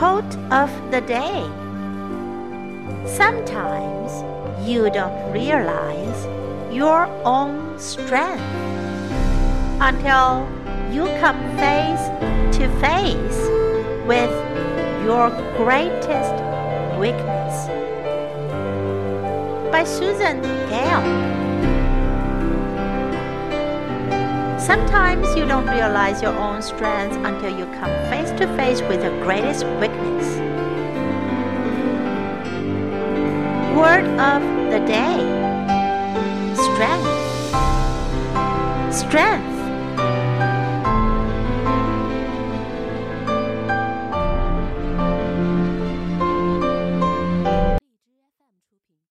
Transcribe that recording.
Quote of the day Sometimes you don't realize your own strength until you come face to face with your greatest weakness. By Susan Gale. Sometimes you don't realize your own strengths until you come face to face with your greatest weakness. Word of the day Strength. Strength